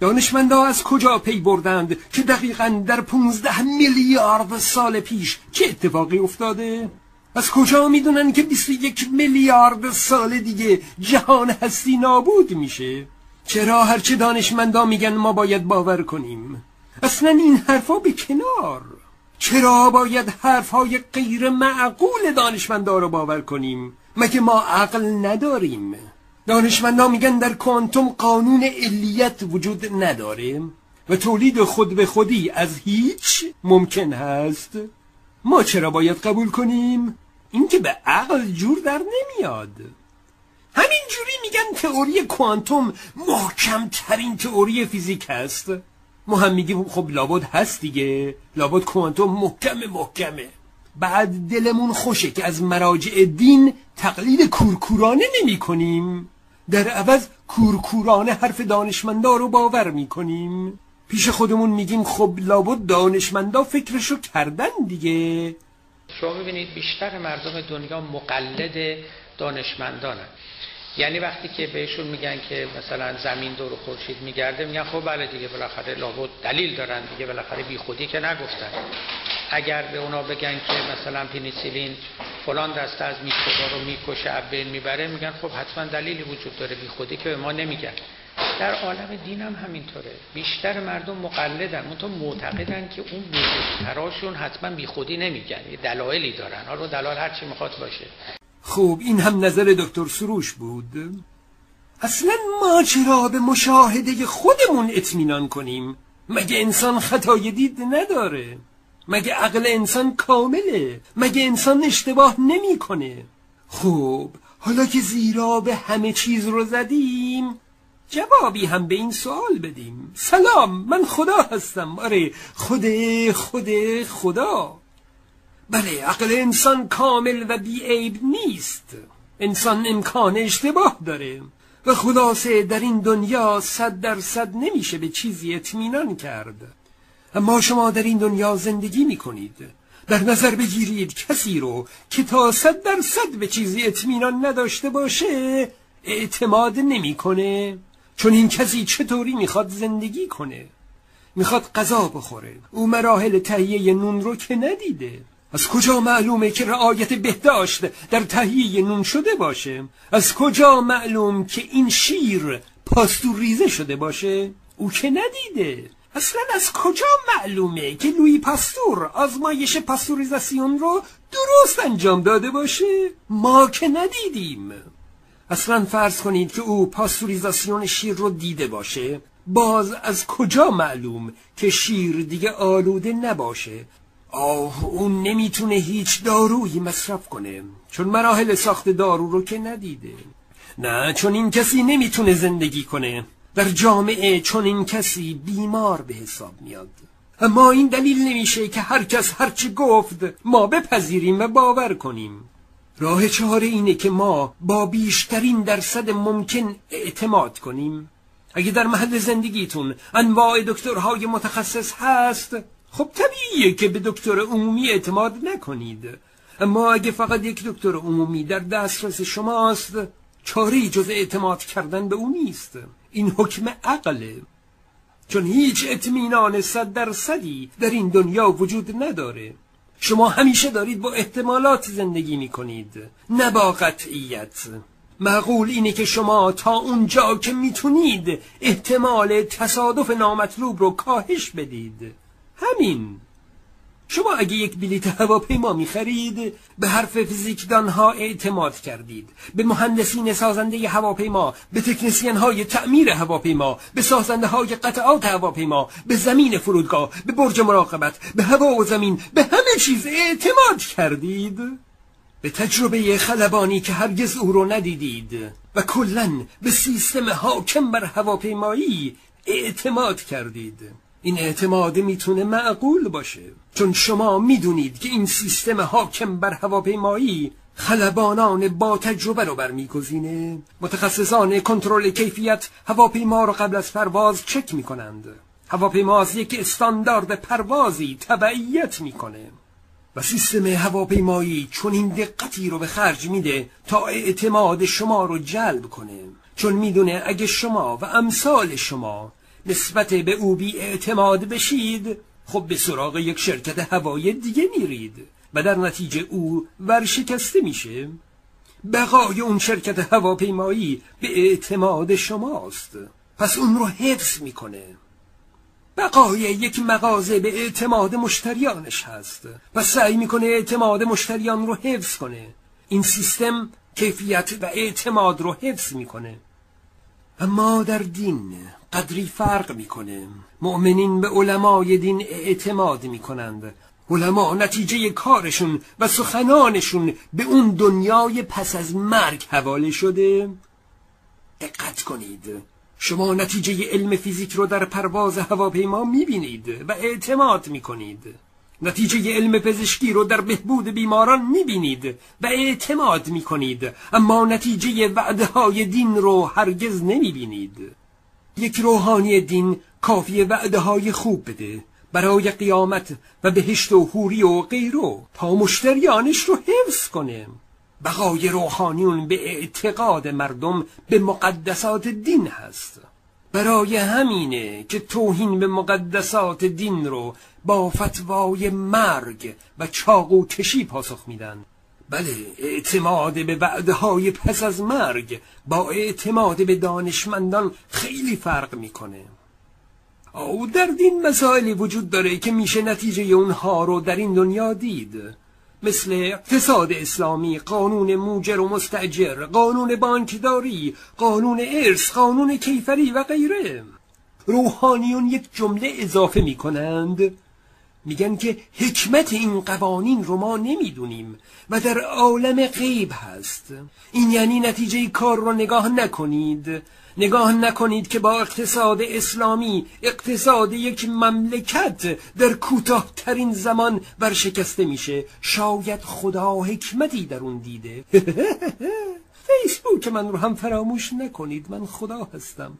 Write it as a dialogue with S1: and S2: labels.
S1: دانشمندا از کجا پی بردند که دقیقا در پونزده میلیارد سال پیش چه اتفاقی افتاده؟ از کجا می‌دونن که 21 میلیارد سال دیگه جهان هستی نابود میشه؟ چرا هرچه دانشمندا میگن ما باید باور کنیم؟ اصلا این حرفا به کنار چرا باید حرفهای غیر معقول دانشمندا رو باور کنیم؟ مگه ما عقل نداریم؟ دانشمندا میگن در کوانتوم قانون علیت وجود نداره و تولید خود به خودی از هیچ ممکن هست. ما چرا باید قبول کنیم؟ این که به عقل جور در نمیاد. همین جوری میگن تئوری کوانتوم محکم ترین تئوری فیزیک هست. ما هم میگیم خب لابد هست دیگه. لابد کوانتوم محکم محکمه. بعد دلمون خوشه که از مراجع دین تقلید کورکورانه نمی کنیم. در عوض کورکورانه حرف دانشمندا رو باور می کنیم. پیش خودمون میگیم خب لابد دانشمندا فکرشو کردن دیگه.
S2: شما ببینید بیشتر مردم دنیا مقلد دانشمندانن. یعنی وقتی که بهشون میگن که مثلا زمین دور خورشید میگرده میگن خب بله دیگه بالاخره لابد دلیل دارن دیگه بالاخره بی خودی که نگفتن. اگر به اونا بگن که مثلا پنیسیلین فلان دسته از میکروبا رو می‌کشه بین می‌بره میگن خب حتما دلیلی وجود داره بی خودی که به ما نمیگن. در عالم دین هم همینطوره. بیشتر مردم مقلدن تو معتقدن که اون بزرگتراشون حتما بی خودی نمیگن. دلایلی دارن. حالا دلال هر چی می‌خواد باشه.
S1: خب این هم نظر دکتر سروش بود. اصلا ما چرا به مشاهده خودمون اطمینان کنیم؟ مگه انسان خطای دید نداره؟ مگه عقل انسان کامله؟ مگه انسان اشتباه نمی‌کنه؟ خب حالا که زیرا به همه چیز رو زدیم جوابی هم به این سوال بدیم. سلام من خدا هستم. آره خود خود خدا. بله عقل انسان کامل و بیعیب نیست. انسان امکان اشتباه داره. و خلاصه در این دنیا صد درصد نمیشه به چیزی اطمینان کرد. اما شما در این دنیا زندگی می‌کنید. در نظر بگیرید کسی رو که تا صد درصد به چیزی اطمینان نداشته باشه اعتماد نمی‌کنه. چون این کسی چطوری می‌خواد زندگی کنه؟ می‌خواد غذا بخوره. او مراحل تهیه نون رو که ندیده. از کجا معلومه که رعایت بهداشت در تهیه نون شده باشه؟ از کجا معلوم که این شیر پاستوریزه شده باشه؟ او که ندیده. اصلا از کجا معلومه که لوی پاستور آزمایش پاستوریزاسیون رو درست انجام داده باشه؟ ما که ندیدیم. اصلا فرض کنید که او پاستوریزاسیون شیر رو دیده باشه. باز از کجا معلوم که شیر دیگه آلوده نباشه؟ آه اون نمی‌تونه هیچ دارویی مصرف کنه چون مراحل ساخت دارو رو که ندیده. نه چون این کسی نمی‌تونه زندگی کنه. در جامعه چون این کسی بیمار به حساب میاد. اما این دلیل نمیشه که هر کس هرچی گفت ما بپذیریم و باور کنیم. راه چهار اینه که ما با بیشترین درصد ممکن اعتماد کنیم. اگه در محل زندگیتون انواع دکترهای متخصص هست خب طبیعیه که به دکتر عمومی اعتماد نکنید. اما اگه فقط یک دکتر عمومی در دسترس شماست چاری جز اعتماد کردن به او نیست. این حکم عقله چون هیچ اطمینان صد درصدی در این دنیا وجود نداره. شما همیشه دارید با احتمالات زندگی می کنید نه با قطعیت. معقول اینه که شما تا اونجا که می‌تونید احتمال تصادف نامطلوب رو کاهش بدید. همین. شما اگه یک بلیت هواپیما می‌خرید به حرف فیزیکدان ها اعتماد کردید. به مهندسین سازنده هواپیما به تکنسین های تعمیر هواپیما به سازنده های قطعات هواپیما به زمین فرودگاه به برج مراقبت به هوا و زمین به همه چیز اعتماد کردید. به تجربه خلبانی که هرگز او رو ندیدید. و کلا به سیستم حاکم بر هواپیمایی اعتماد کردید. این اعتماد می‌تونه معقول باشه. چون شما می‌دونید که این سیستم حاکم بر هواپیمایی خلبانان با تجربه رو برمیگزینه. متخصصان کنترل کیفیت هواپیما رو قبل از پرواز چک می‌کنند. هواپیما از یک استاندارد پروازی تبعیت می‌کنه. و سیستم هواپیمایی چون این دقتی رو به خرج میده تا اعتماد شما رو جلب کنه. چون می‌دونه اگه شما و امثال شما نسبت به او بی اعتماد بشید خب به سراغ یک شرکت هوایی دیگه میرید و در نتیجه او ورشکسته میشه. بقای اون شرکت هواپیمایی به اعتماد شماست. پس اون رو حفظ می‌کنه. بقای یک مغازه به اعتماد مشتریانش هست و سعی می‌کنه اعتماد مشتریان رو حفظ کنه. این سیستم کیفیت و اعتماد رو حفظ می‌کنه. اما در دین قدری فرق می‌کنه. مؤمنین به علمای دین اعتماد می‌کنند. علما نتیجه کارشون و سخنانشون به اون دنیای پس از مرگ حواله شده. دقت کنید. شما نتیجه علم فیزیک رو در پرواز هواپیما می‌بینید و اعتماد می‌کنید. نتیجه علم پزشکی رو در بهبود بیماران می‌بینید و اعتماد می‌کنید. اما نتیجه وعده های دین رو هرگز نمی‌بینید. یک روحانی دین کافی وعده های خوب بده. برای قیامت و بهشت و حوری و غیرو تا مشتریانش رو حفظ کنه. بقای روحانیون به اعتقاد مردم به مقدسات دین هست. برای همینه که توهین به مقدسات دین رو با فتوای مرگ و چاقو کشی پاسخ میدن. بله اعتماد به وعده پس از مرگ با اعتماد به دانشمندان خیلی فرق می‌کنه. او در دین مسائلی وجود داره که میشه نتیجه اونها رو در این دنیا دید. مثل اقتصاد اسلامی قانون موجر و مستجر قانون بانکداری قانون ارث قانون کیفری و غیره. روحانیون یک جمله اضافه می‌کنند. میگن که حکمت این قوانین رو ما نمی‌دونیم و در عالم غیب هست. این یعنی نتیجه کار رو نگاه نکنید. نگاه نکنید که با اقتصاد اسلامی اقتصاد یک مملکت در کوتاهترین زمان ورشکسته میشه. شاید خدا حکمتی در اون دیده. فیسبوک من رو هم فراموش نکنید. من خدا هستم.